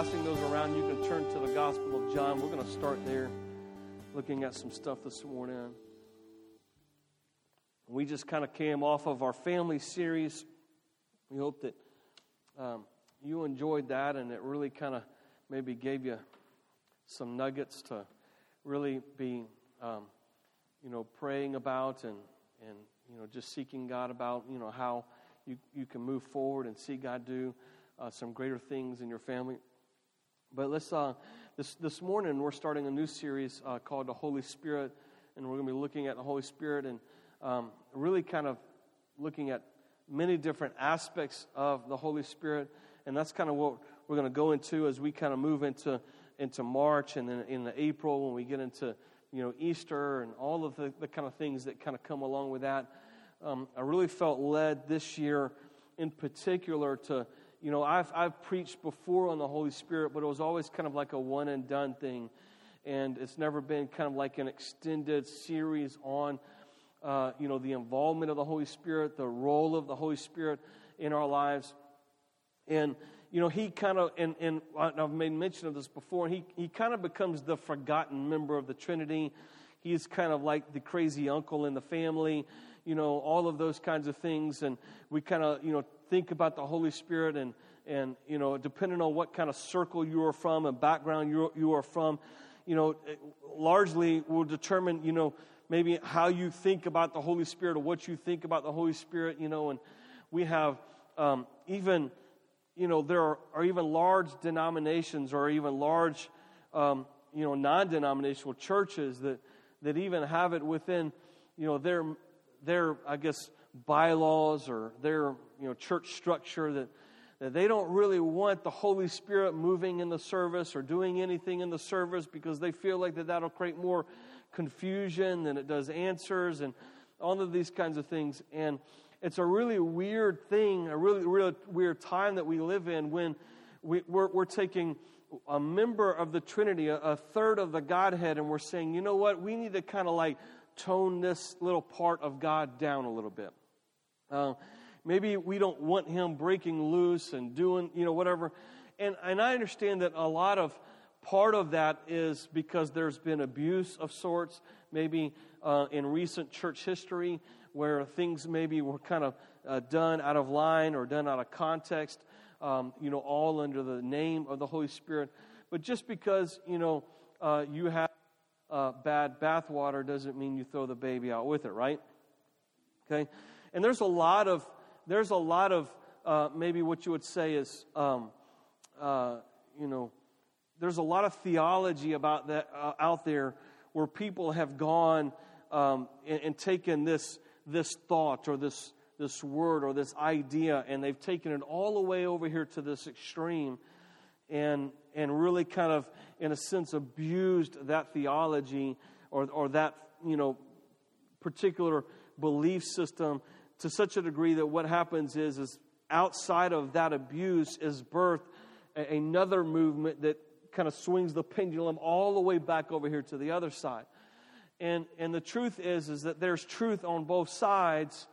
passing those around, you can turn to the Gospel of John. We're going to start there, looking at some stuff this morning. We just kind of came off of our family series. We hope that um, you enjoyed that and it really kind of maybe gave you some nuggets to really be, um, you know, praying about and, and, you know, just seeking God about, you know, how you, you can move forward and see God do uh, some greater things in your family. But let's, uh, this, this morning, we're starting a new series uh, called The Holy Spirit, and we're going to be looking at the Holy Spirit and um, really kind of looking at many different aspects of the Holy Spirit. And that's kind of what we're going to go into as we kind of move into, into March and then in April when we get into you know, Easter and all of the, the kind of things that kind of come along with that. Um, I really felt led this year in particular to you know, I've, I've preached before on the Holy Spirit, but it was always kind of like a one and done thing. And it's never been kind of like an extended series on, uh, you know, the involvement of the Holy Spirit, the role of the Holy Spirit in our lives. And, you know, he kind of, and, and I've made mention of this before, he, he kind of becomes the forgotten member of the Trinity. He's kind of like the crazy uncle in the family, you know, all of those kinds of things. And we kind of, you know, think about the Holy Spirit and, and you know, depending on what kind of circle you are from and background you, you are from, you know, largely will determine, you know, maybe how you think about the Holy Spirit or what you think about the Holy Spirit, you know, and we have um, even, you know, there are, are, even large denominations or even large, um, you know, non-denominational churches that, that even have it within, you know, their, their, I guess, bylaws or their you know, church structure that, that they don't really want the Holy Spirit moving in the service or doing anything in the service because they feel like that that'll create more confusion than it does answers and all of these kinds of things. And it's a really weird thing, a really, really weird time that we live in when we, we're, we're taking a member of the Trinity, a, a, third of the Godhead, and we're saying, you know what, we need to kind of like tone this little part of God down a little bit. Uh, maybe we don't want him breaking loose and doing, you know, whatever. And, and I understand that a lot of part of that is because there's been abuse of sorts, maybe uh, in recent church history, where things maybe were kind of uh, done out of line or done out of context, um, you know, all under the name of the Holy Spirit. But just because, you know, uh, you have uh, bad bathwater doesn't mean you throw the baby out with it, right? Okay? And there's a lot of, there's a lot of uh, maybe what you would say is, um, uh, you know, there's a lot of theology about that uh, out there where people have gone um, and, and, taken this this thought or this this word or this idea and they've taken it all the way over here to this extreme and and really kind of in a sense abused that theology or or that you know particular belief system to such a degree that what happens is, is outside of that abuse is birthed another movement that kind of swings the pendulum all the way back over here to the other side. And, and the truth is, is that there's truth on both sides,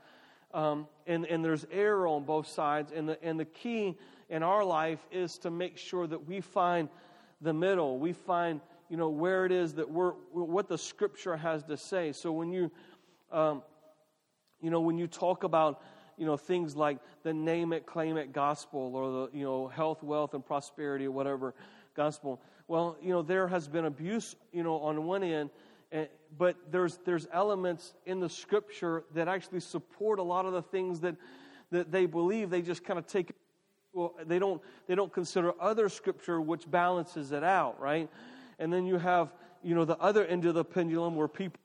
um, and, and there's error on both sides. And the, and the key in our life is to make sure that we find the middle. We find, you know, where it is that we're, what the Scripture has to say. So when you, um, you know, when you talk about, you know, things like the name it, claim it gospel or the, you know, health, wealth, and prosperity or whatever gospel, well, you know, there has been abuse, you know, on one end, eh, but there's, there's elements in the scripture that actually support a lot of the things that, that they believe. They just kind of take, well, they don't, they don't consider other scripture which balances it out, right? And then you have, you know, the other end of the pendulum where people,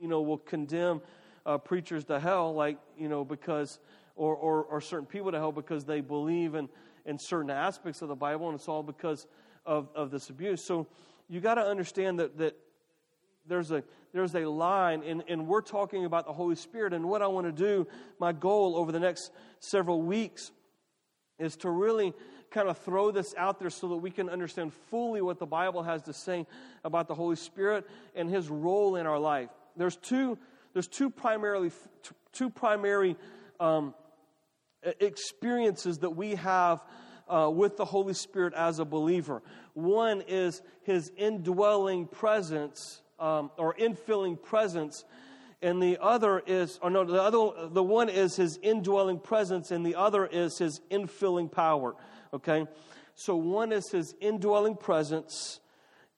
you know, will condemn uh, preachers to hell, like, you know, because, or, or, or certain people to hell because they believe in, in certain aspects of the Bible, and it's all because of, of this abuse. So you got to understand that, that there's a, there's a line, and, and we're talking about the Holy Spirit. And what I want to do, my goal over the next several weeks, is to really kind of throw this out there so that we can understand fully what the Bible has to say about the Holy Spirit and His role in our life. There's two there's two primarily two primary um, experiences that we have uh, with the Holy Spirit as a believer. One is his indwelling presence um, or infilling presence, and the other is, or no, the other, the one is his indwelling presence, and the other is his infilling power. Okay, so one is his indwelling presence,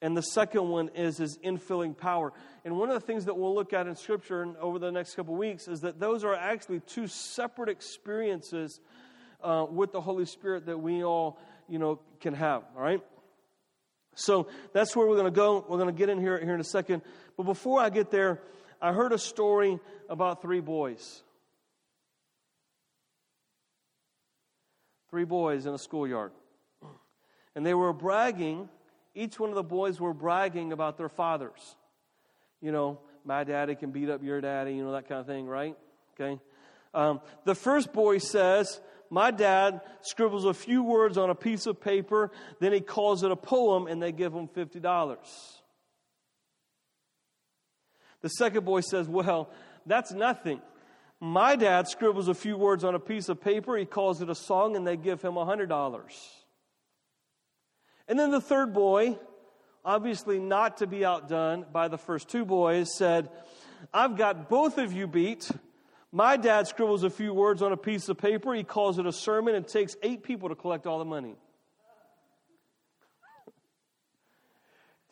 and the second one is his infilling power. And one of the things that we'll look at in Scripture over the next couple weeks is that those are actually two separate experiences uh, with the Holy Spirit that we all, you know, can have. All right. So that's where we're going to go. We're going to get in here here in a second. But before I get there, I heard a story about three boys. Three boys in a schoolyard. And they were bragging, each one of the boys were bragging about their fathers. You know, my daddy can beat up your daddy, you know, that kind of thing, right? Okay. Um, the first boy says, My dad scribbles a few words on a piece of paper, then he calls it a poem, and they give him $50. The second boy says, Well, that's nothing. My dad scribbles a few words on a piece of paper, he calls it a song, and they give him $100. And then the third boy, obviously not to be outdone by the first two boys, said, I've got both of you beat. My dad scribbles a few words on a piece of paper. He calls it a sermon and takes eight people to collect all the money.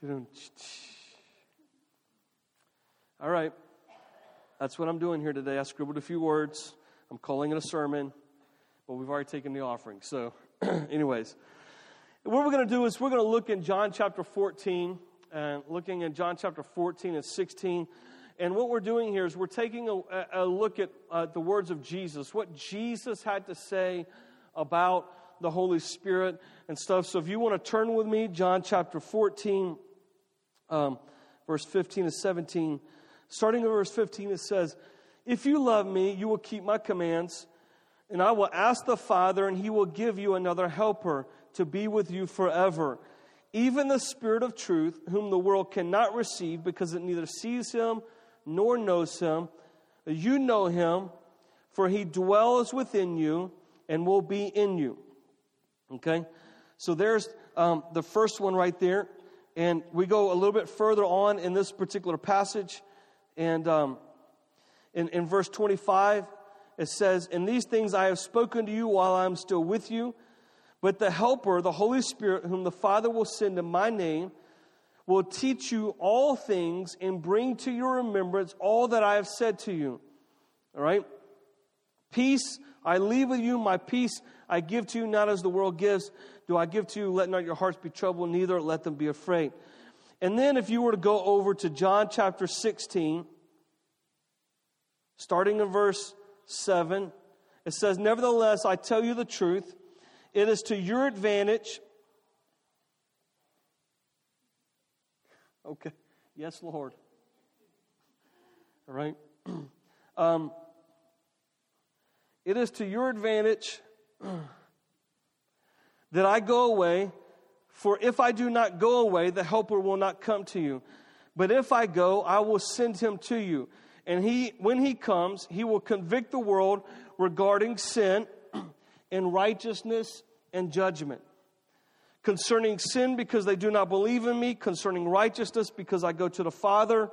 all right. That's what I'm doing here today. I scribbled a few words. I'm calling it a sermon, but we've already taken the offering. So, anyways, what we're going to do is we're going to look in John chapter 14, and looking in John chapter 14 and 16. And what we're doing here is we're taking a, a look at uh, the words of Jesus, what Jesus had to say about the Holy Spirit and stuff. So if you want to turn with me, John chapter 14, um, verse 15 to 17. Starting in verse 15, it says, If you love me, you will keep my commands, and I will ask the Father, and he will give you another helper to be with you forever. Even the Spirit of truth, whom the world cannot receive because it neither sees him nor knows him. You know him, for he dwells within you and will be in you. Okay? So there's um, the first one right there. And we go a little bit further on in this particular passage. And um, in, in verse 25, it says, In these things I have spoken to you while I am still with you. But the Helper, the Holy Spirit, whom the Father will send in my name, will teach you all things and bring to your remembrance all that I have said to you. All right? Peace I leave with you, my peace I give to you, not as the world gives. Do I give to you? Let not your hearts be troubled, neither let them be afraid. And then, if you were to go over to John chapter 16, starting in verse 7, it says, Nevertheless, I tell you the truth, it is to your advantage Okay. Yes, Lord. All right. Um, it is to your advantage that I go away, for if I do not go away, the Helper will not come to you. But if I go, I will send him to you. And he, when he comes, he will convict the world regarding sin and righteousness and judgment concerning sin because they do not believe in me, concerning righteousness because I go to the Father,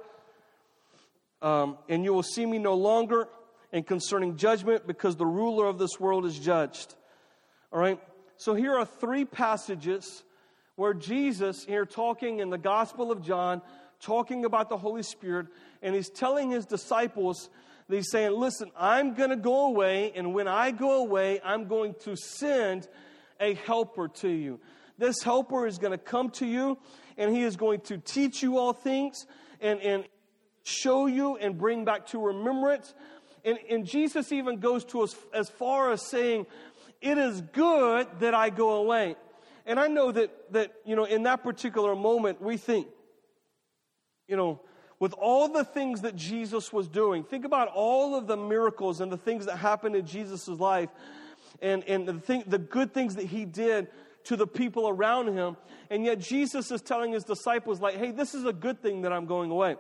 um, and you will see me no longer, and concerning judgment because the ruler of this world is judged. All right? So here are three passages where Jesus, here talking in the Gospel of John, talking about the Holy Spirit, and he's telling his disciples, he's saying, Listen, I'm going to go away, and when I go away, I'm going to send a helper to you. This helper is going to come to you and he is going to teach you all things and, and show you and bring back to remembrance. And, and Jesus even goes to us as far as saying, It is good that I go away. And I know that, that, you know, in that particular moment, we think, you know, with all the things that Jesus was doing, think about all of the miracles and the things that happened in Jesus' life and, and the, thing, the good things that he did to the people around him. And yet Jesus is telling his disciples, like, hey, this is a good thing that I'm going away.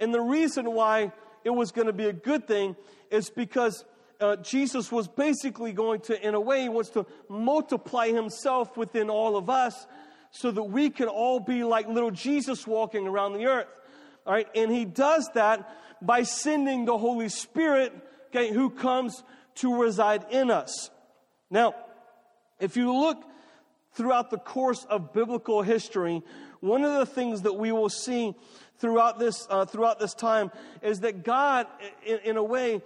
And the reason why it was going to be a good thing is because uh, Jesus was basically going to, in a way, he wants to multiply himself within all of us so that we can all be like little Jesus walking around the earth. All right, and he does that by sending the Holy Spirit, okay, who comes to reside in us. Now, if you look throughout the course of biblical history, one of the things that we will see throughout this, uh, throughout this time is that God, in, in a way,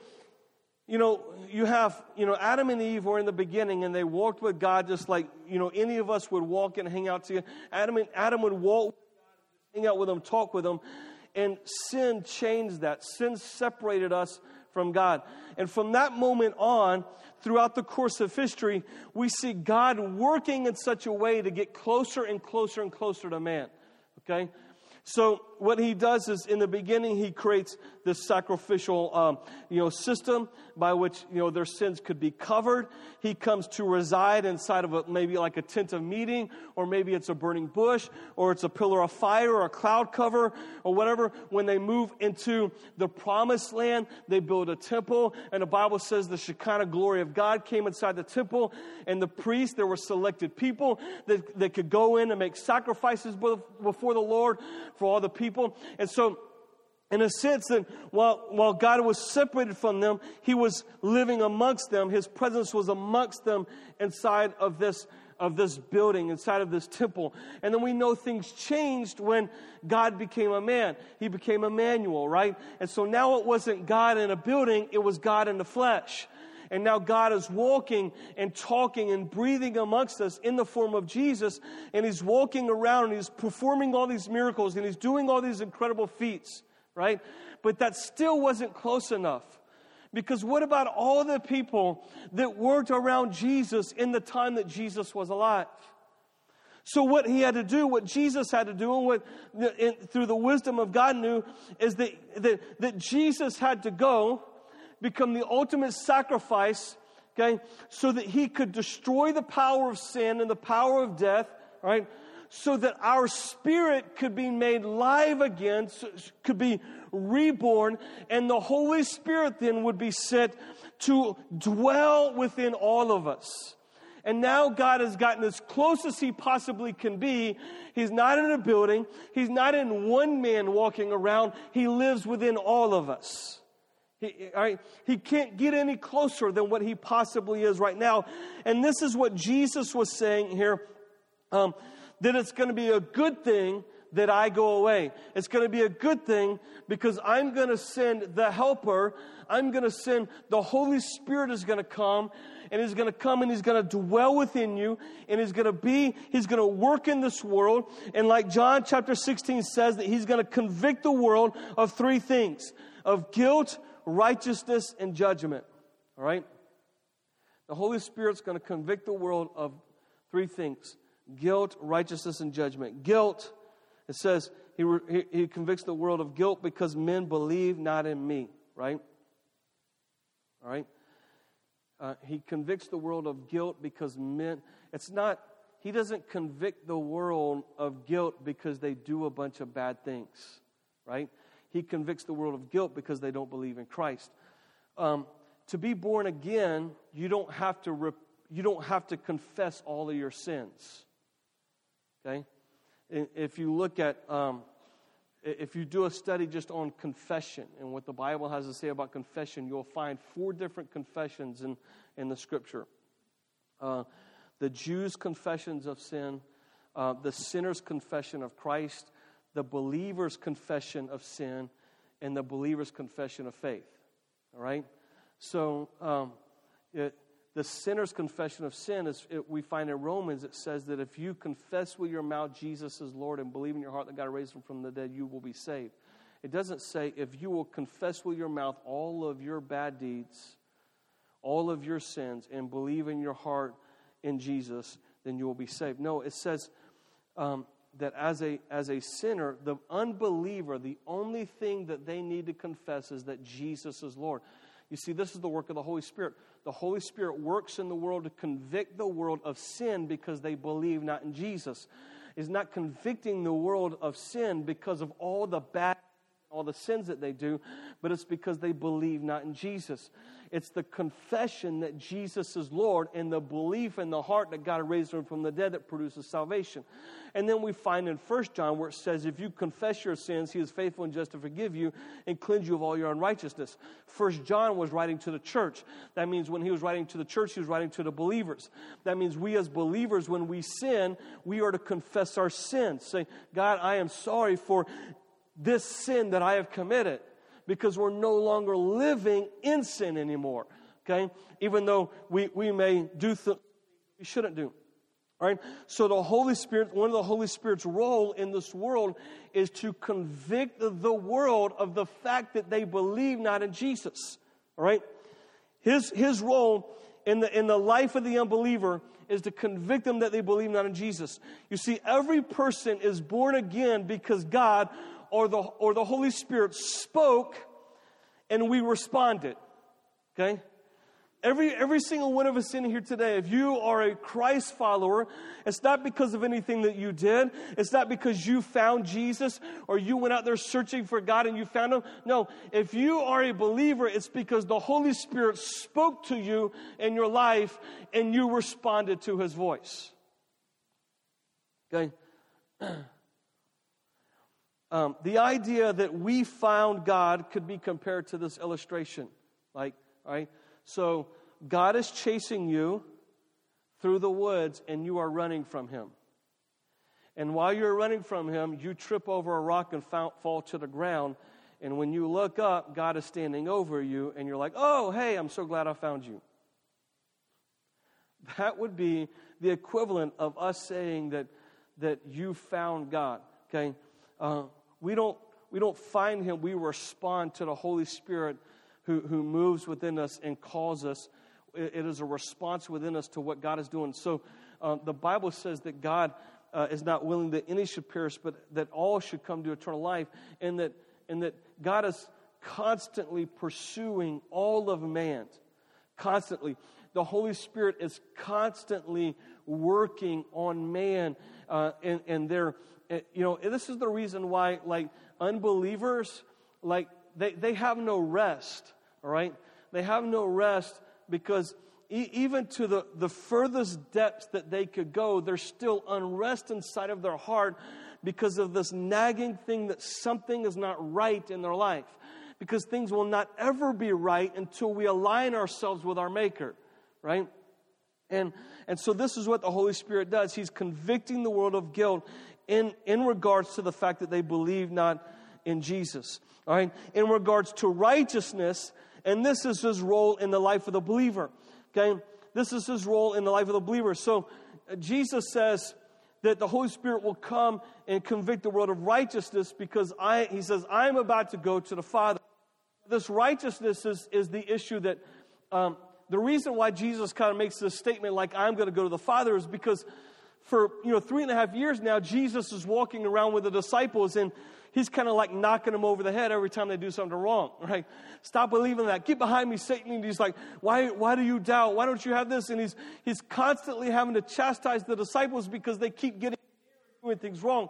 you know, you have, you know, Adam and Eve were in the beginning and they walked with God just like, you know, any of us would walk and hang out together. Adam and Adam would walk, with God, hang out with them, talk with them. And sin changed that. Sin separated us from God. And from that moment on, throughout the course of history, we see God working in such a way to get closer and closer and closer to man. Okay? So what he does is in the beginning he creates this sacrificial um, you know system by which you know their sins could be covered. He comes to reside inside of a, maybe like a tent of meeting or maybe it's a burning bush or it's a pillar of fire or a cloud cover or whatever. When they move into the promised land they build a temple. And the bible says the shekinah glory of god came inside the temple and the priests there were selected people that, that could go in and make sacrifices before the lord for all the people. And so, in a sense, that while, while God was separated from them, He was living amongst them. His presence was amongst them inside of this, of this building, inside of this temple. And then we know things changed when God became a man. He became Emmanuel, right? And so now it wasn't God in a building, it was God in the flesh. And now God is walking and talking and breathing amongst us in the form of Jesus. And He's walking around and He's performing all these miracles and He's doing all these incredible feats, right? But that still wasn't close enough. Because what about all the people that worked around Jesus in the time that Jesus was alive? So, what he had to do, what Jesus had to do, and what through the wisdom of God knew, is that, that, that Jesus had to go become the ultimate sacrifice, okay, so that he could destroy the power of sin and the power of death, right? So that our spirit could be made live again, could be reborn, and the Holy Spirit then would be set to dwell within all of us. And now God has gotten as close as He possibly can be. He's not in a building, He's not in one man walking around, He lives within all of us. He, right, he can't get any closer than what he possibly is right now. And this is what Jesus was saying here um, that it's going to be a good thing that I go away. It's going to be a good thing because I'm going to send the helper. I'm going to send the Holy Spirit is going to come and he's going to come and he's going to dwell within you and he's going to be, he's going to work in this world. And like John chapter 16 says that he's going to convict the world of three things of guilt, righteousness and judgment. All right? The Holy Spirit's going to convict the world of three things guilt, righteousness, and judgment. Guilt, it says, he, he, he convicts the world of guilt because men believe not in me, right? All right? Uh, he convicts the world of guilt because men, it's not, he doesn't convict the world of guilt because they do a bunch of bad things, right? He convicts the world of guilt because they don't believe in Christ. Um, to be born again, you don't have to rep- you don't have to confess all of your sins. Okay, if you look at um, if you do a study just on confession and what the Bible has to say about confession, you'll find four different confessions in in the Scripture. Uh, the Jews' confessions of sin, uh, the sinner's confession of Christ, the believer's confession of sin and the believer's confession of faith. All right? So, um, it, the sinner's confession of sin is it, we find in Romans it says that if you confess with your mouth Jesus is Lord and believe in your heart that God raised him from the dead, you will be saved. It doesn't say if you will confess with your mouth all of your bad deeds, all of your sins, and believe in your heart in Jesus, then you will be saved. No, it says um, that as a, as a sinner, the unbeliever, the only thing that they need to confess is that Jesus is Lord. You see, this is the work of the Holy Spirit. The Holy Spirit works in the world to convict the world of sin because they believe not in Jesus. Is not convicting the world of sin because of all the bad all the sins that they do, but it's because they believe not in Jesus. It's the confession that Jesus is Lord and the belief in the heart that God raised him from the dead that produces salvation. And then we find in 1 John where it says, if you confess your sins, he is faithful and just to forgive you and cleanse you of all your unrighteousness. 1 John was writing to the church. That means when he was writing to the church, he was writing to the believers. That means we as believers, when we sin, we are to confess our sins. Say, God, I am sorry for this sin that I have committed because we're no longer living in sin anymore. Okay? Even though we, we may do things we shouldn't do. All right? So the Holy Spirit, one of the Holy Spirit's role in this world is to convict the world of the fact that they believe not in Jesus. All right? His, his role in the, in the life of the unbeliever is to convict them that they believe not in Jesus. You see, every person is born again because God or the, or the Holy Spirit spoke and we responded. Okay? Every, every single one of us in here today, if you are a Christ follower, it's not because of anything that you did. It's not because you found Jesus or you went out there searching for God and you found Him. No, if you are a believer, it's because the Holy Spirit spoke to you in your life and you responded to His voice. Okay? Um, the idea that we found God could be compared to this illustration. Like, right? So, God is chasing you through the woods and you are running from Him. And while you're running from Him, you trip over a rock and fall to the ground. And when you look up, God is standing over you, and you're like, oh, hey, I'm so glad I found you. That would be the equivalent of us saying that, that you found God. Okay? Uh, we don't, we don't find him, we respond to the Holy Spirit who, who moves within us and calls us. it, is a response within us to what God is doing. So um, the Bible says that God uh, is not willing that any should perish, but that all should come to eternal life, and that, and that God is constantly pursuing all of man. Constantly. The Holy Spirit is constantly working on man, uh, and, and they're Eh, you know, this is the reason why, like, unbelievers, like, they, they have no rest, all right? They have no rest because e- even to the, the furthest depths that they could go, there's still unrest inside of their heart because of this nagging thing that something is not right in their life. Because things will not ever be right until we align ourselves with our Maker, right? And, and so this is what the Holy Spirit does. He's convicting the world of guilt in, in regards to the fact that they believe not in Jesus. All right? In regards to righteousness, and this is his role in the life of the believer. Okay? This is his role in the life of the believer. So uh, Jesus says that the Holy Spirit will come and convict the world of righteousness because I, he says, I'm about to go to the Father. This righteousness is, is the issue that um, the reason why Jesus kind of makes this statement like I'm going to go to the Father is because for you know three and a half years now, Jesus is walking around with the disciples and he's kind of like knocking them over the head every time they do something wrong, right? Stop believing that. Get behind me, Satan. And he's like, why, why do you doubt? Why don't you have this? And he's, he's constantly having to chastise the disciples because they keep getting doing things wrong.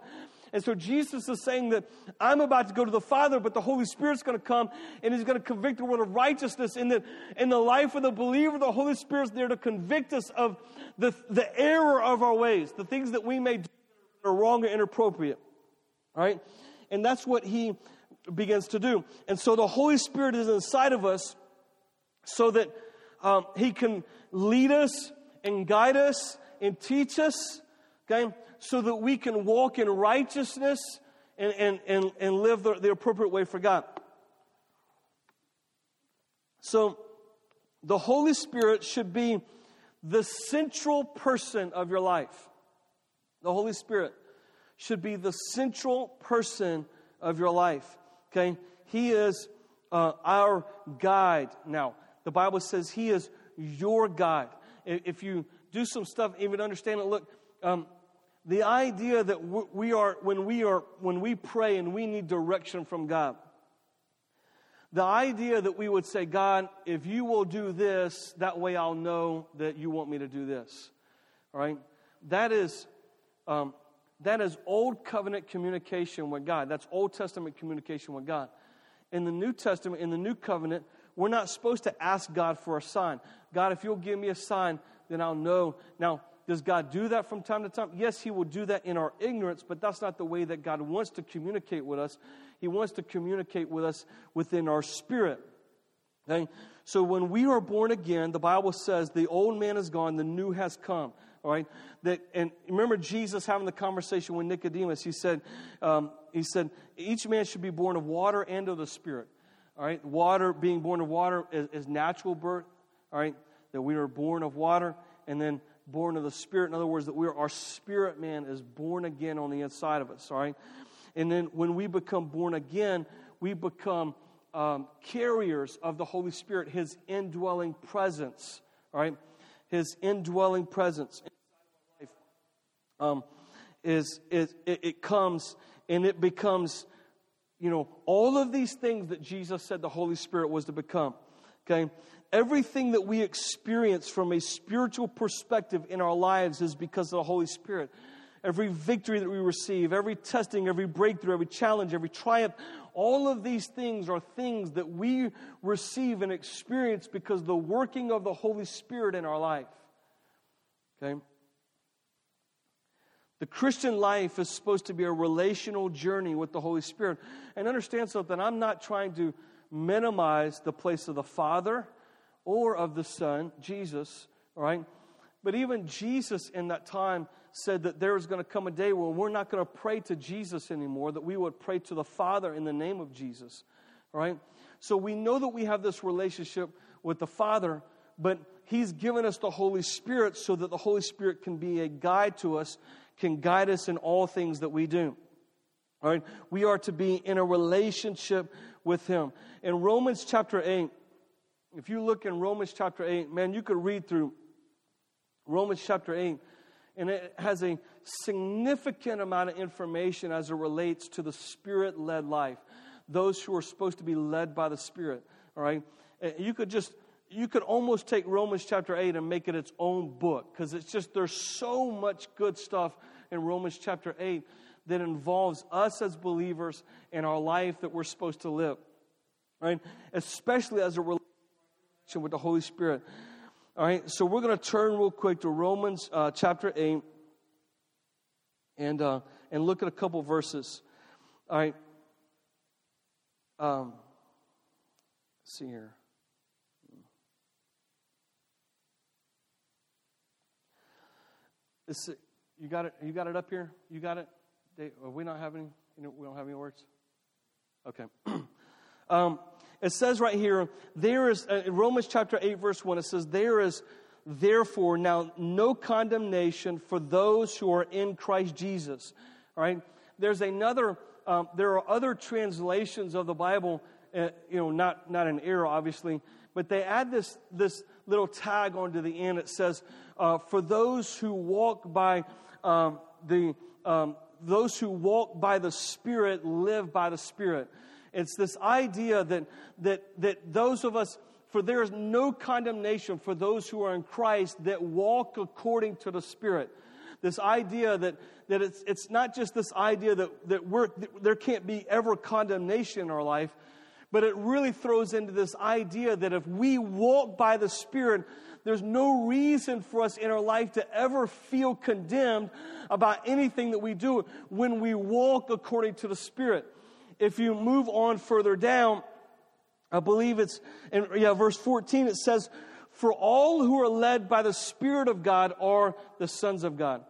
And so Jesus is saying that I'm about to go to the Father, but the Holy Spirit's going to come and He's going to convict the world of righteousness. In the, in the life of the believer, the Holy Spirit's there to convict us of the, the error of our ways, the things that we may do that are wrong or inappropriate. All right? And that's what He begins to do. And so the Holy Spirit is inside of us so that um, He can lead us and guide us and teach us. Okay? So that we can walk in righteousness and, and, and, and live the, the appropriate way for God. So, the Holy Spirit should be the central person of your life. The Holy Spirit should be the central person of your life. Okay? He is uh, our guide. Now, the Bible says He is your guide. If you do some stuff, even understand it, look, um, the idea that we are when we are when we pray and we need direction from god the idea that we would say god if you will do this that way i'll know that you want me to do this all right that is um, That is Old Covenant communication with God. That's Old Testament communication with God. In the New Testament, in the New Covenant, we're not supposed to ask God for a sign. God, if you'll give me a sign, then I'll know. Now, does God do that from time to time? Yes, He will do that in our ignorance, but that's not the way that God wants to communicate with us. He wants to communicate with us within our spirit. Okay? So when we are born again, the Bible says the old man is gone, the new has come. All right, that and remember Jesus having the conversation with Nicodemus. He said, um, he said, each man should be born of water and of the Spirit. All right, water being born of water is, is natural birth. All right, that we are born of water and then born of the Spirit. In other words, that we are, our spirit man is born again on the inside of us. All right, and then when we become born again, we become um, carriers of the Holy Spirit, His indwelling presence. All right, His indwelling presence um, is, is it, it comes and it becomes, you know, all of these things that Jesus said the Holy Spirit was to become. Okay? Everything that we experience from a spiritual perspective in our lives is because of the Holy Spirit. Every victory that we receive, every testing, every breakthrough, every challenge, every triumph, all of these things are things that we receive and experience because the working of the Holy Spirit in our life. Okay? The Christian life is supposed to be a relational journey with the Holy Spirit. And understand something, I'm not trying to minimize the place of the Father or of the Son, Jesus, right? But even Jesus in that time said that there was going to come a day where we're not going to pray to Jesus anymore, that we would pray to the Father in the name of Jesus, right? So we know that we have this relationship with the Father, but He's given us the Holy Spirit so that the Holy Spirit can be a guide to us, can guide us in all things that we do. All right? We are to be in a relationship with Him. In Romans chapter 8, if you look in Romans chapter 8, man, you could read through Romans chapter 8, and it has a significant amount of information as it relates to the Spirit led life. Those who are supposed to be led by the Spirit. All right? You could just you could almost take Romans chapter 8 and make it its own book because it's just there's so much good stuff in Romans chapter 8 that involves us as believers in our life that we're supposed to live. Right? Especially as a relationship with the Holy Spirit. All right, so we're going to turn real quick to Romans uh, chapter 8 and, uh, and look at a couple verses. All right. Um, see here. This, you got it. You got it up here. You got it. Are we not having? Know, we don't have any words. Okay. um, it says right here, there is uh, in Romans chapter eight, verse one. It says, "There is therefore now no condemnation for those who are in Christ Jesus." All right. There's another. Um, there are other translations of the Bible. Uh, you know, not not an error, obviously, but they add this this little tag onto the end. It says, uh, "For those who walk by um, the um, those who walk by the Spirit live by the Spirit." It's this idea that, that, that those of us, for there is no condemnation for those who are in Christ that walk according to the Spirit. This idea that, that it's, it's not just this idea that, that we're, that there can't be ever condemnation in our life, but it really throws into this idea that if we walk by the Spirit, there's no reason for us in our life to ever feel condemned about anything that we do when we walk according to the Spirit if you move on further down, I believe it's in yeah, verse 14, it says, For all who are led by the Spirit of God are the sons of God.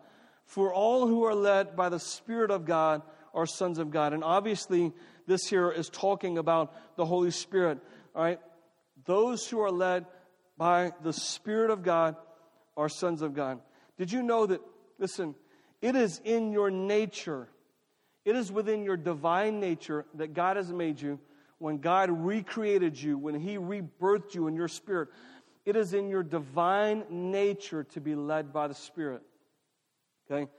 For all who are led by the Spirit of God are sons of God. And obviously, this here is talking about the Holy Spirit. All right? Those who are led by the Spirit of God are sons of God. Did you know that, listen, it is in your nature it is within your divine nature that God has made you. When God recreated you, when He rebirthed you in your spirit, it is in your divine nature to be led by the Spirit. Okay?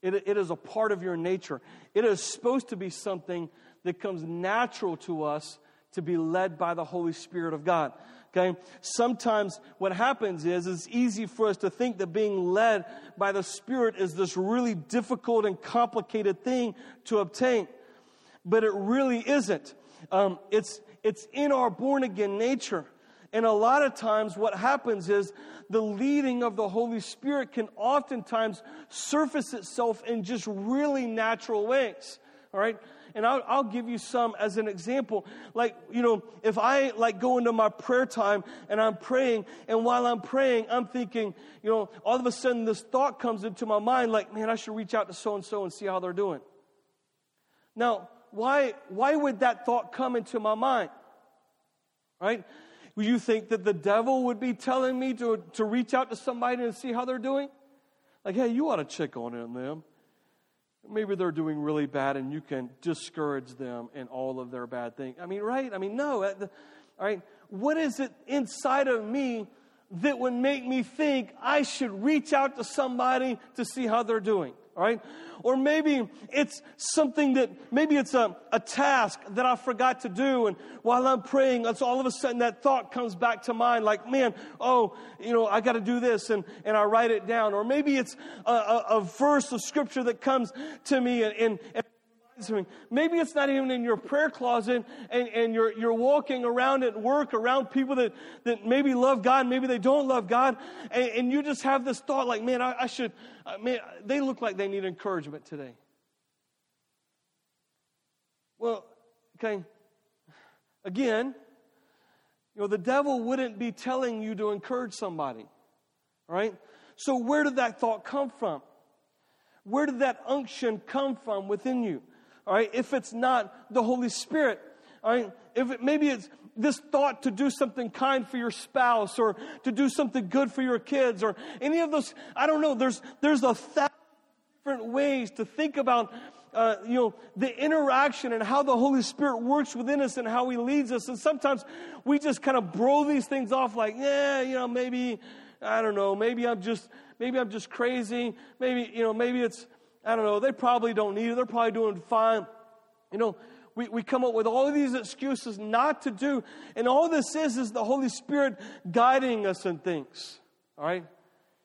It, it is a part of your nature. It is supposed to be something that comes natural to us to be led by the Holy Spirit of God. Okay? Sometimes what happens is it's easy for us to think that being led by the Spirit is this really difficult and complicated thing to obtain. But it really isn't. Um, it's, it's in our born again nature. And a lot of times, what happens is the leading of the Holy Spirit can oftentimes surface itself in just really natural ways. All right? And I'll, I'll, give you some as an example. Like, you know, if I like go into my prayer time and I'm praying, and while I'm praying, I'm thinking, you know, all of a sudden this thought comes into my mind, like, man, I should reach out to so and so and see how they're doing. Now, why, why would that thought come into my mind? Right? Would you think that the devil would be telling me to, to reach out to somebody and see how they're doing? Like, hey, you ought to check on them. Maybe they're doing really bad and you can discourage them in all of their bad things. I mean, right? I mean, no. Uh, all right. What is it inside of me that would make me think I should reach out to somebody to see how they're doing? All right. Or maybe it's something that, maybe it's a, a task that I forgot to do. And while I'm praying, that's all of a sudden that thought comes back to mind like, man, oh, you know, I got to do this. And, and I write it down. Or maybe it's a, a, a verse of scripture that comes to me and, and, and Maybe it's not even in your prayer closet and, and you're, you're walking around at work around people that, that maybe love God, maybe they don't love God, and, and you just have this thought like, man, I, I should, uh, man, they look like they need encouragement today. Well, okay, again, you know, the devil wouldn't be telling you to encourage somebody, right? So where did that thought come from? Where did that unction come from within you? All right, if it's not the Holy Spirit. All right, if it, maybe it's this thought to do something kind for your spouse or to do something good for your kids or any of those, I don't know, there's, there's a thousand different ways to think about uh, you know, the interaction and how the Holy Spirit works within us and how He leads us. And sometimes we just kind of blow these things off like, yeah, you know, maybe, I don't know, maybe I'm just, maybe I'm just crazy. Maybe, you know, maybe it's, I don't know, they probably don't need it. They're probably doing fine. You know, we, we come up with all these excuses not to do. And all this is, is the Holy Spirit guiding us in things. All right?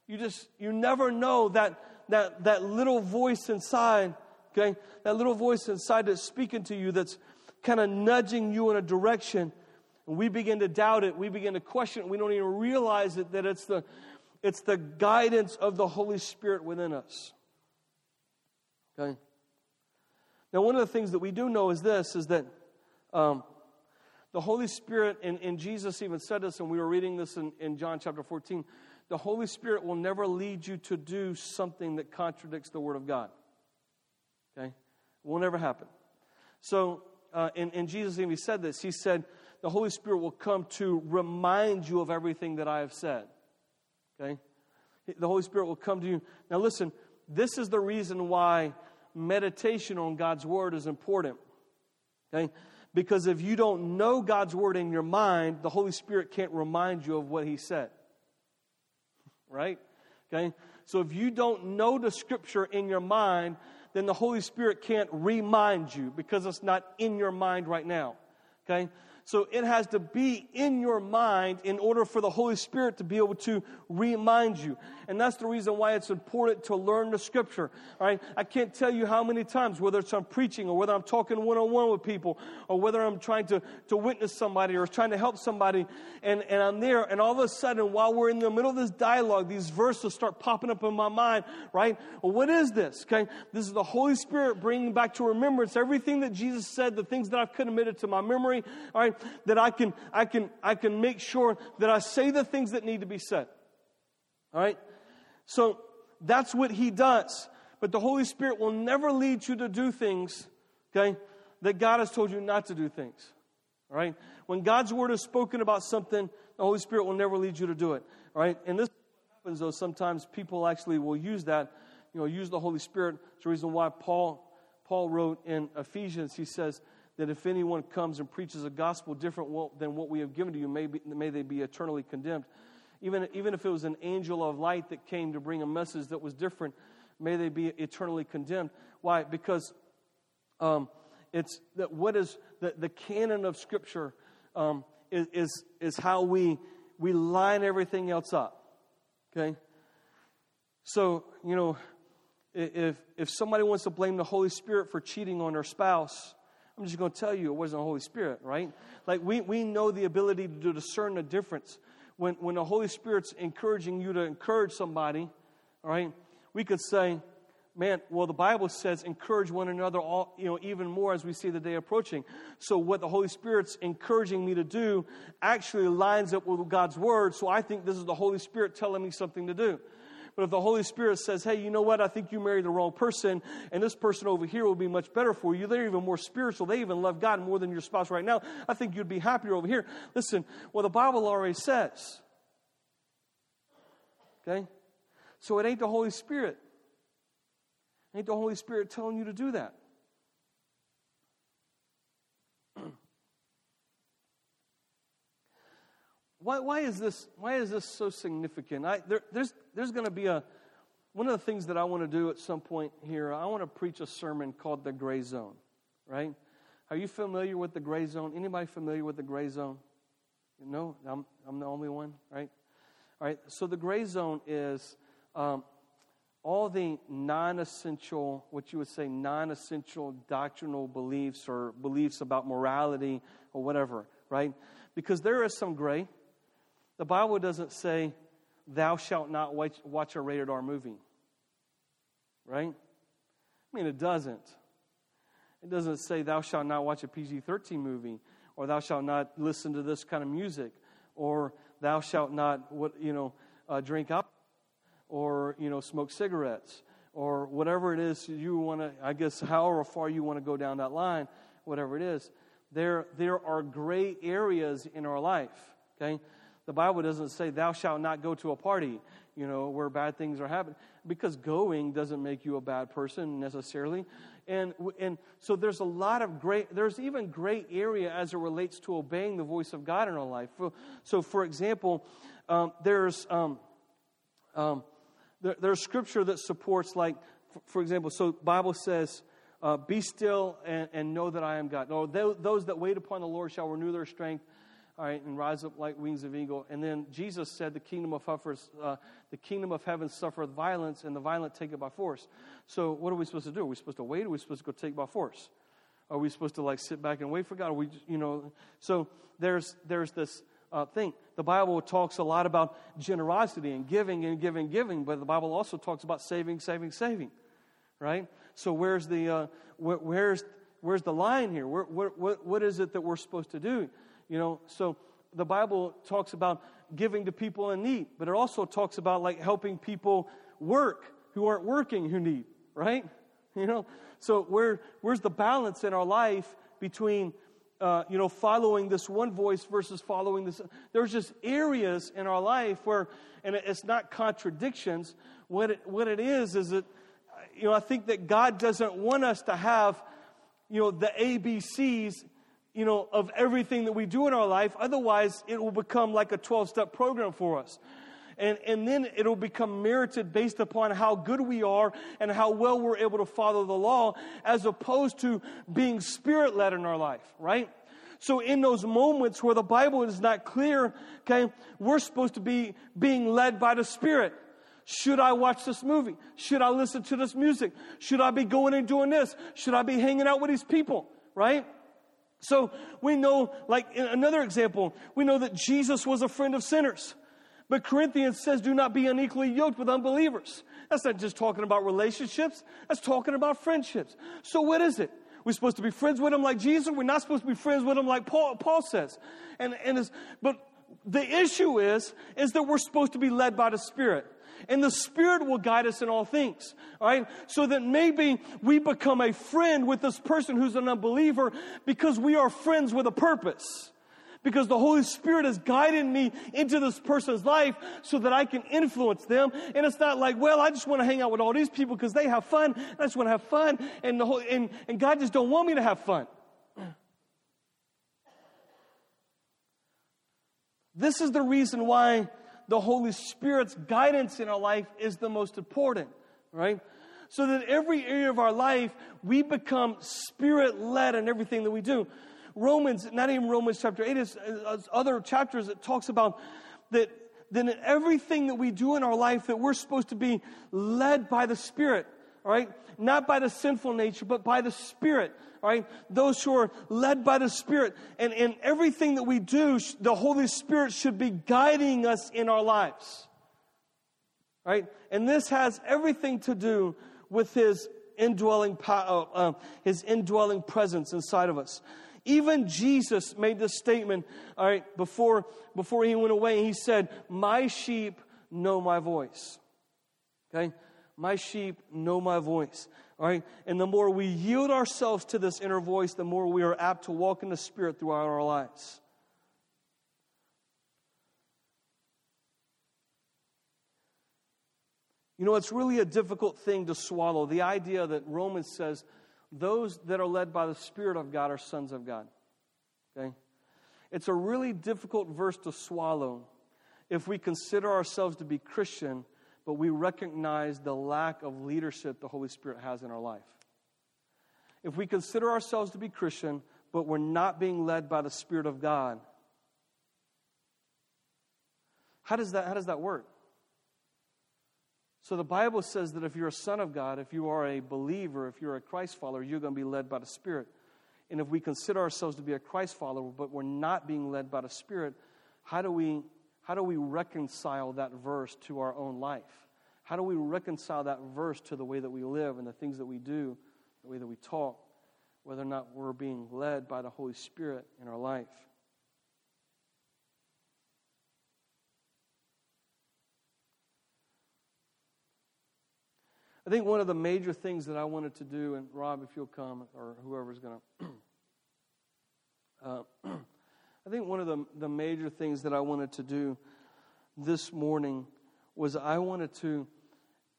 You just, you never know that, that, that little voice inside, okay? That little voice inside that's speaking to you that's kind of nudging you in a direction. And we begin to doubt it. We begin to question it. We don't even realize it, that it's the, it's the guidance of the Holy Spirit within us. Okay? Now, one of the things that we do know is this is that um, the Holy Spirit, and, and, Jesus even said this, and we were reading this in, in John chapter 14 the Holy Spirit will never lead you to do something that contradicts the Word of God. Okay? It will never happen. So, uh, and, and Jesus even said this. He said, The Holy Spirit will come to remind you of everything that I have said. Okay? The Holy Spirit will come to you. Now, listen, this is the reason why meditation on God's Word is important. Okay? Because if you don't know God's Word in your mind, the Holy Spirit can't remind you of what He said. Right? Okay? So if you don't know the Scripture in your mind, then the Holy Spirit can't remind you because it's not in your mind right now. Okay? So it has to be in your mind in order for the Holy Spirit to be able to remind you. And that's the reason why it's important to learn the scripture. All right. I can't tell you how many times, whether it's I'm preaching or whether I'm talking one on one with people or whether I'm trying to, to witness somebody or trying to help somebody and, and I'm there and all of a sudden while we're in the middle of this dialogue, these verses start popping up in my mind, right? Well, what is this? Okay. This is the Holy Spirit bringing back to remembrance everything that Jesus said, the things that I've committed to my memory. All right that I can, I can, I can make sure that I say the things that need to be said. All right? So that's what he does. But the Holy Spirit will never lead you to do things, okay, that God has told you not to do things. All right? When God's word is spoken about something, the Holy Spirit will never lead you to do it. All right? And this happens though sometimes people actually will use that, you know, use the Holy Spirit. It's the reason why Paul Paul wrote in Ephesians, he says, that if anyone comes and preaches a gospel different than what we have given to you, may, be, may they be eternally condemned. Even, even if it was an angel of light that came to bring a message that was different, may they be eternally condemned. Why? Because um, it's that what is the, the canon of Scripture um, is, is, is how we, we line everything else up. Okay? So, you know, if, if somebody wants to blame the Holy Spirit for cheating on their spouse, I'm just going to tell you it wasn't the Holy Spirit, right? Like, we, we know the ability to discern the difference. When, when the Holy Spirit's encouraging you to encourage somebody, all right, we could say, man, well, the Bible says encourage one another all, you know, even more as we see the day approaching. So what the Holy Spirit's encouraging me to do actually lines up with God's word. So I think this is the Holy Spirit telling me something to do. But if the Holy Spirit says, hey, you know what? I think you married the wrong person, and this person over here will be much better for you. They're even more spiritual. They even love God more than your spouse right now. I think you'd be happier over here. Listen, well, the Bible already says. Okay? So it ain't the Holy Spirit. Ain't the Holy Spirit telling you to do that? Why, why, is this, why is this so significant? I, there, there's there's going to be a, one of the things that I want to do at some point here, I want to preach a sermon called The Gray Zone, right? Are you familiar with the gray zone? Anybody familiar with the gray zone? No, I'm, I'm the only one, right? All right, so the gray zone is um, all the non essential, what you would say, non essential doctrinal beliefs or beliefs about morality or whatever, right? Because there is some gray. The Bible doesn't say, thou shalt not watch, a rated R movie, right? I mean, it doesn't. It doesn't say, thou shalt not watch a PG 13 movie, or thou shalt not listen to this kind of music, or thou shalt not, what, you know, uh, drink alcohol or you know smoke cigarettes or whatever it is you want to i guess however far you want to go down that line whatever it is there there are gray areas in our life okay the bible doesn't say thou shalt not go to a party you know where bad things are happening because going doesn't make you a bad person necessarily. And and so there's a lot of great there's even gray area as it relates to obeying the voice of god in our life. So for example um, there's um, um, there, there's scripture that supports, like, for, example, so Bible says, uh, "Be still and, and, know that I am God." No, those that wait upon the Lord shall renew their strength, all right, and rise up like wings of eagle. And then Jesus said, "The kingdom of heaven, uh, the kingdom of heaven suffereth violence, and the violent take it by force." So, what are we supposed to do? Are we supposed to wait? Or are we supposed to go take by force? Are we supposed to like sit back and wait for God? Are we, you know, so there's there's this uh, thing. The Bible talks a lot about generosity and giving and giving, giving, but the Bible also talks about saving, saving, saving, right? So where's the uh, where, where's where's the line here? Where, where, what, what is it that we're supposed to do? You know, so the Bible talks about giving to people in need, but it also talks about like helping people work who aren't working who need, right? You know, so where where's the balance in our life between uh, you know, following this one voice versus following this. There's just areas in our life where, and it's not contradictions. What it, what it is, is that, you know, I think that God doesn't want us to have, you know, the ABCs, you know, of everything that we do in our life. Otherwise, it will become like a 12 step program for us. And, and then it'll become merited based upon how good we are and how well we're able to follow the law, as opposed to being spirit led in our life, right? So in those moments where the Bible is not clear, okay, we're supposed to be being led by the Spirit. Should I watch this movie? Should I listen to this music? Should I be going and doing this? Should I be hanging out with these people? Right? So we know, like another example, we know that Jesus was a friend of sinners. But Corinthians says, do not be unequally yoked with unbelievers. That's not just talking about relationships, that's talking about friendships. So, what is it? We're supposed to be friends with them like Jesus. We're not supposed to be friends with them like Paul, Paul says. And, and but the issue is, is that we're supposed to be led by the Spirit. And the Spirit will guide us in all things. All right? So that maybe we become a friend with this person who's an unbeliever because we are friends with a purpose because the Holy Spirit has guided me into this person's life so that I can influence them. And it's not like, well, I just want to hang out with all these people because they have fun. I just want to have fun. And, the whole, and, and God just don't want me to have fun. This is the reason why the Holy Spirit's guidance in our life is the most important, right? so that every area of our life we become spirit led in everything that we do. Romans, not even Romans chapter 8, is, is other chapters that talks about that, that in everything that we do in our life that we're supposed to be led by the Spirit, all right? Not by the sinful nature, but by the Spirit, all right? Those who are led by the Spirit. And in everything that we do, the Holy Spirit should be guiding us in our lives. Right? And this has everything to do with his indwelling power, uh, uh, his indwelling presence inside of us. Even Jesus made this statement, all right, before, before he went away. He said, My sheep know my voice. Okay? My sheep know my voice. All right? And the more we yield ourselves to this inner voice, the more we are apt to walk in the Spirit throughout our lives. You know, it's really a difficult thing to swallow. The idea that Romans says those that are led by the Spirit of God are sons of God. Okay? It's a really difficult verse to swallow if we consider ourselves to be Christian, but we recognize the lack of leadership the Holy Spirit has in our life. If we consider ourselves to be Christian, but we're not being led by the Spirit of God, how does that, how does that work? So the Bible says that if you're a son of God, if you are a believer, if you're a Christ follower, you're going to be led by the Spirit. And if we consider ourselves to be a Christ follower, but we're not being led by the Spirit, how do we, how do we reconcile that verse to our own life? How do we reconcile that verse to the way that we live and the things that we do, the way that we talk, whether or not we're being led by the Holy Spirit in our life? I think one of the major things that I wanted to do, and Rob, if you'll come, or whoever's going to. Uh, I think one of the, the major things that I wanted to do this morning was I wanted to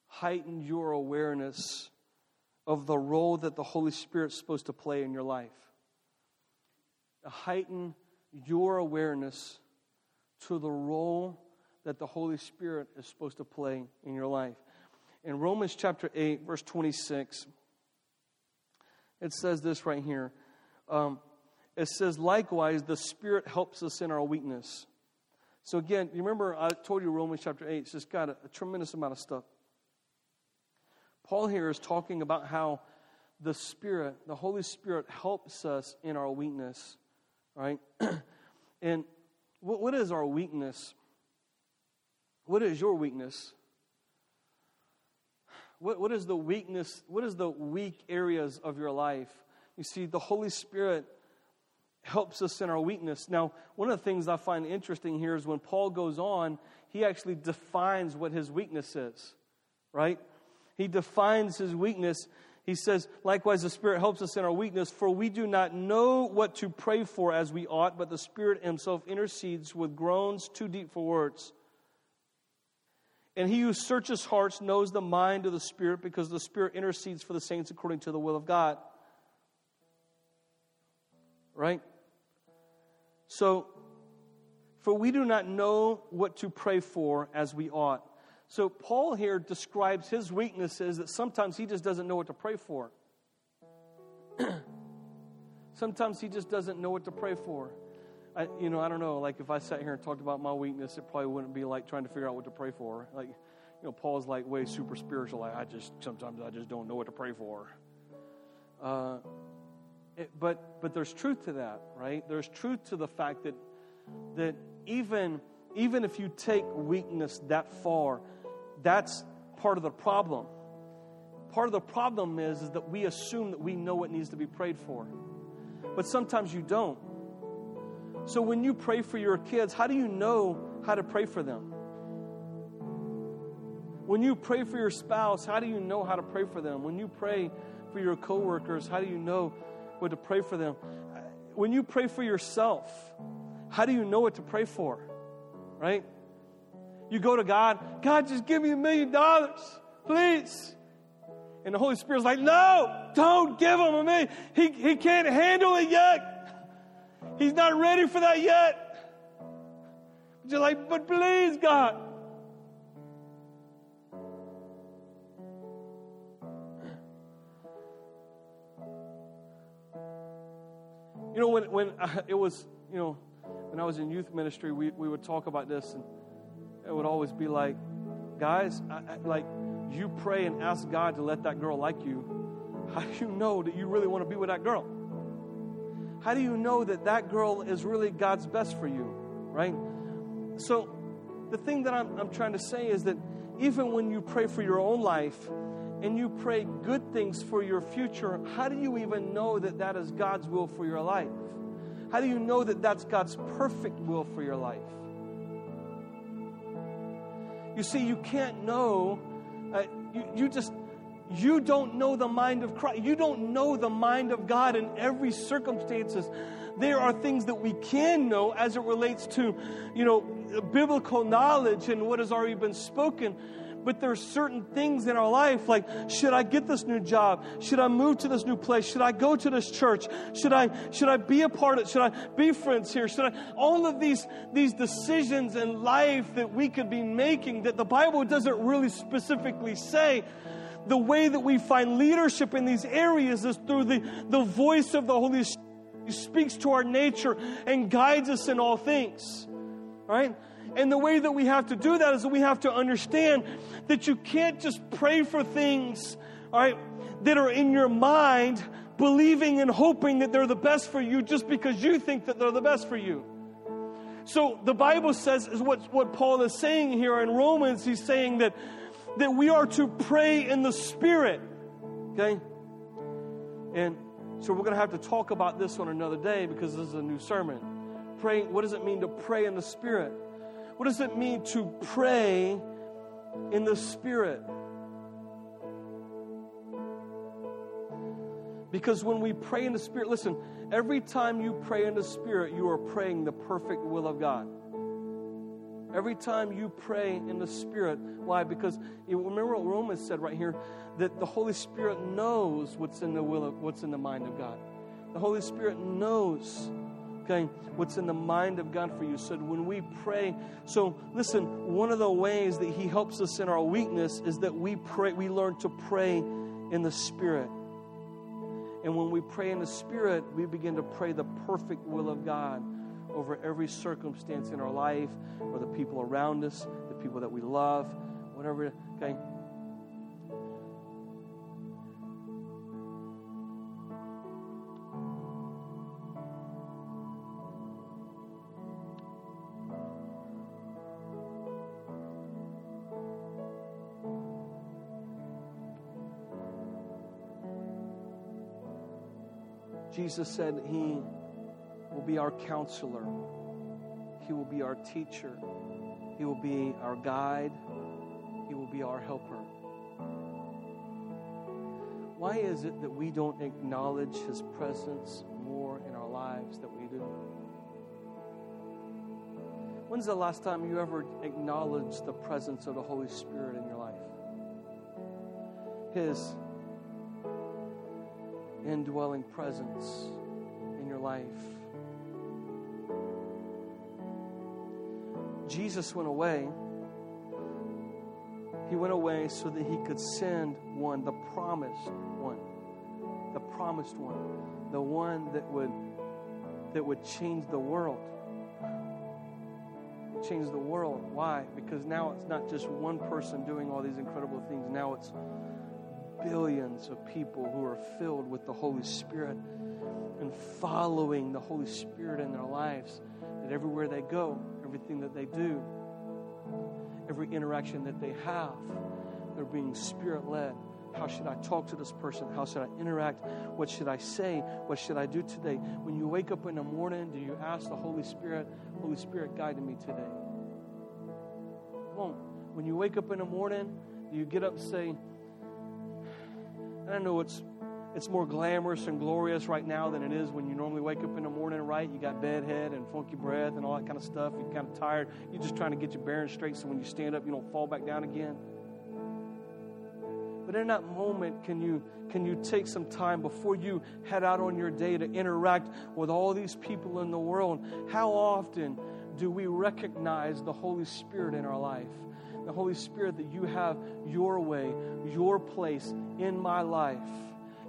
heighten your awareness of the role that the Holy Spirit's supposed to play in your life. Heighten your awareness to the role that the Holy Spirit is supposed to play in your life in Romans chapter 8, verse 26, it says this right here. Um, it says, likewise, the Spirit helps us in our weakness. So, again, you remember I told you Romans chapter 8, it's just got a, a tremendous amount of stuff. Paul here is talking about how the Spirit, the Holy Spirit, helps us in our weakness, right? and what, what is our weakness? What is your weakness? What, what is the weakness? What is the weak areas of your life? You see, the Holy Spirit helps us in our weakness. Now, one of the things I find interesting here is when Paul goes on, he actually defines what his weakness is, right? He defines his weakness. He says, likewise, the Spirit helps us in our weakness, for we do not know what to pray for as we ought, but the Spirit Himself intercedes with groans too deep for words. And he who searches hearts knows the mind of the Spirit because the Spirit intercedes for the saints according to the will of God. Right? So, for we do not know what to pray for as we ought. So, Paul here describes his weaknesses that sometimes he just doesn't know what to pray for. sometimes he just doesn't know what to pray for. I, you know, I don't know. Like if I sat here and talked about my weakness, it probably wouldn't be like trying to figure out what to pray for. Like, you know, Paul's like way super spiritual. I just sometimes I just don't know what to pray for. Uh, it, but but there's truth to that, right? There's truth to the fact that that even even if you take weakness that far, that's part of the problem. Part of the problem is, is that we assume that we know what needs to be prayed for. But sometimes you don't. So when you pray for your kids, how do you know how to pray for them? When you pray for your spouse, how do you know how to pray for them? When you pray for your coworkers, how do you know what to pray for them? When you pray for yourself, how do you know what to pray for? Right? You go to God, God, just give me a million dollars, please. And the Holy Spirit's like, no, don't give him a million. He, he can't handle it yet. He's not ready for that yet. But you're like, but please, God. When, when uh, it was, you know, when I was in youth ministry, we, we would talk about this, and it would always be like, guys, I, I, like, you pray and ask God to let that girl like you. How do you know that you really want to be with that girl? How do you know that that girl is really God's best for you, right? So, the thing that I'm, I'm trying to say is that even when you pray for your own life and you pray good things for your future, how do you even know that that is God's will for your life? How do you know that that's God's perfect will for your life? You see, you can't know. Uh, you, you just you don't know the mind of Christ. You don't know the mind of God in every circumstances. There are things that we can know as it relates to, you know, biblical knowledge and what has already been spoken. But there are certain things in our life, like should I get this new job? Should I move to this new place? Should I go to this church? Should I should I be a part of it? Should I be friends here? Should I all of these these decisions in life that we could be making that the Bible doesn't really specifically say the way that we find leadership in these areas is through the, the voice of the Holy Spirit who speaks to our nature and guides us in all things. Right? And the way that we have to do that is that we have to understand that you can't just pray for things, all right, that are in your mind, believing and hoping that they're the best for you just because you think that they're the best for you. So the Bible says is what, what Paul is saying here in Romans. He's saying that that we are to pray in the Spirit. Okay? And so we're going to have to talk about this on another day because this is a new sermon. Praying, what does it mean to pray in the Spirit? What does it mean to pray in the Spirit? Because when we pray in the Spirit, listen, every time you pray in the Spirit, you are praying the perfect will of God. Every time you pray in the Spirit. Why? Because you remember what Romans said right here that the Holy Spirit knows what's in the will of what's in the mind of God. The Holy Spirit knows, okay, what's in the mind of God for you. So when we pray, so listen, one of the ways that He helps us in our weakness is that we pray, we learn to pray in the Spirit. And when we pray in the Spirit, we begin to pray the perfect will of God over every circumstance in our life or the people around us, the people that we love, whatever, okay? Jesus said he will be our counselor, He will be our teacher, He will be our guide, He will be our helper. Why is it that we don't acknowledge His presence more in our lives than we do? When's the last time you ever acknowledged the presence of the Holy Spirit in your life? His indwelling presence in your life. Jesus went away, he went away so that he could send one, the promised one, the promised one, the one that would that would change the world. Change the world. Why? Because now it's not just one person doing all these incredible things. Now it's billions of people who are filled with the Holy Spirit and following the Holy Spirit in their lives. That everywhere they go, everything that they do, every interaction that they have. They're being spirit led. How should I talk to this person? How should I interact? What should I say? What should I do today? When you wake up in the morning, do you ask the Holy Spirit, Holy Spirit, guide me today? When you wake up in the morning, do you get up and say, I know it's it's more glamorous and glorious right now than it is when you normally wake up in the morning, right? You got bedhead and funky breath and all that kind of stuff. You're kind of tired. You're just trying to get your bearings straight so when you stand up, you don't fall back down again. But in that moment, can you, can you take some time before you head out on your day to interact with all these people in the world? How often do we recognize the Holy Spirit in our life? Holy Spirit that you have your way, your place in my life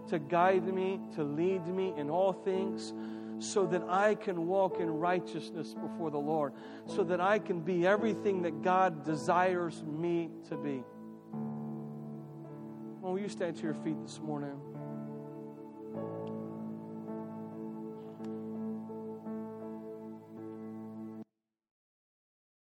to guide me, to lead me in all things, so that I can walk in righteousness before the Lord, so that I can be everything that God desires me to be. Well, will you stand to your feet this morning?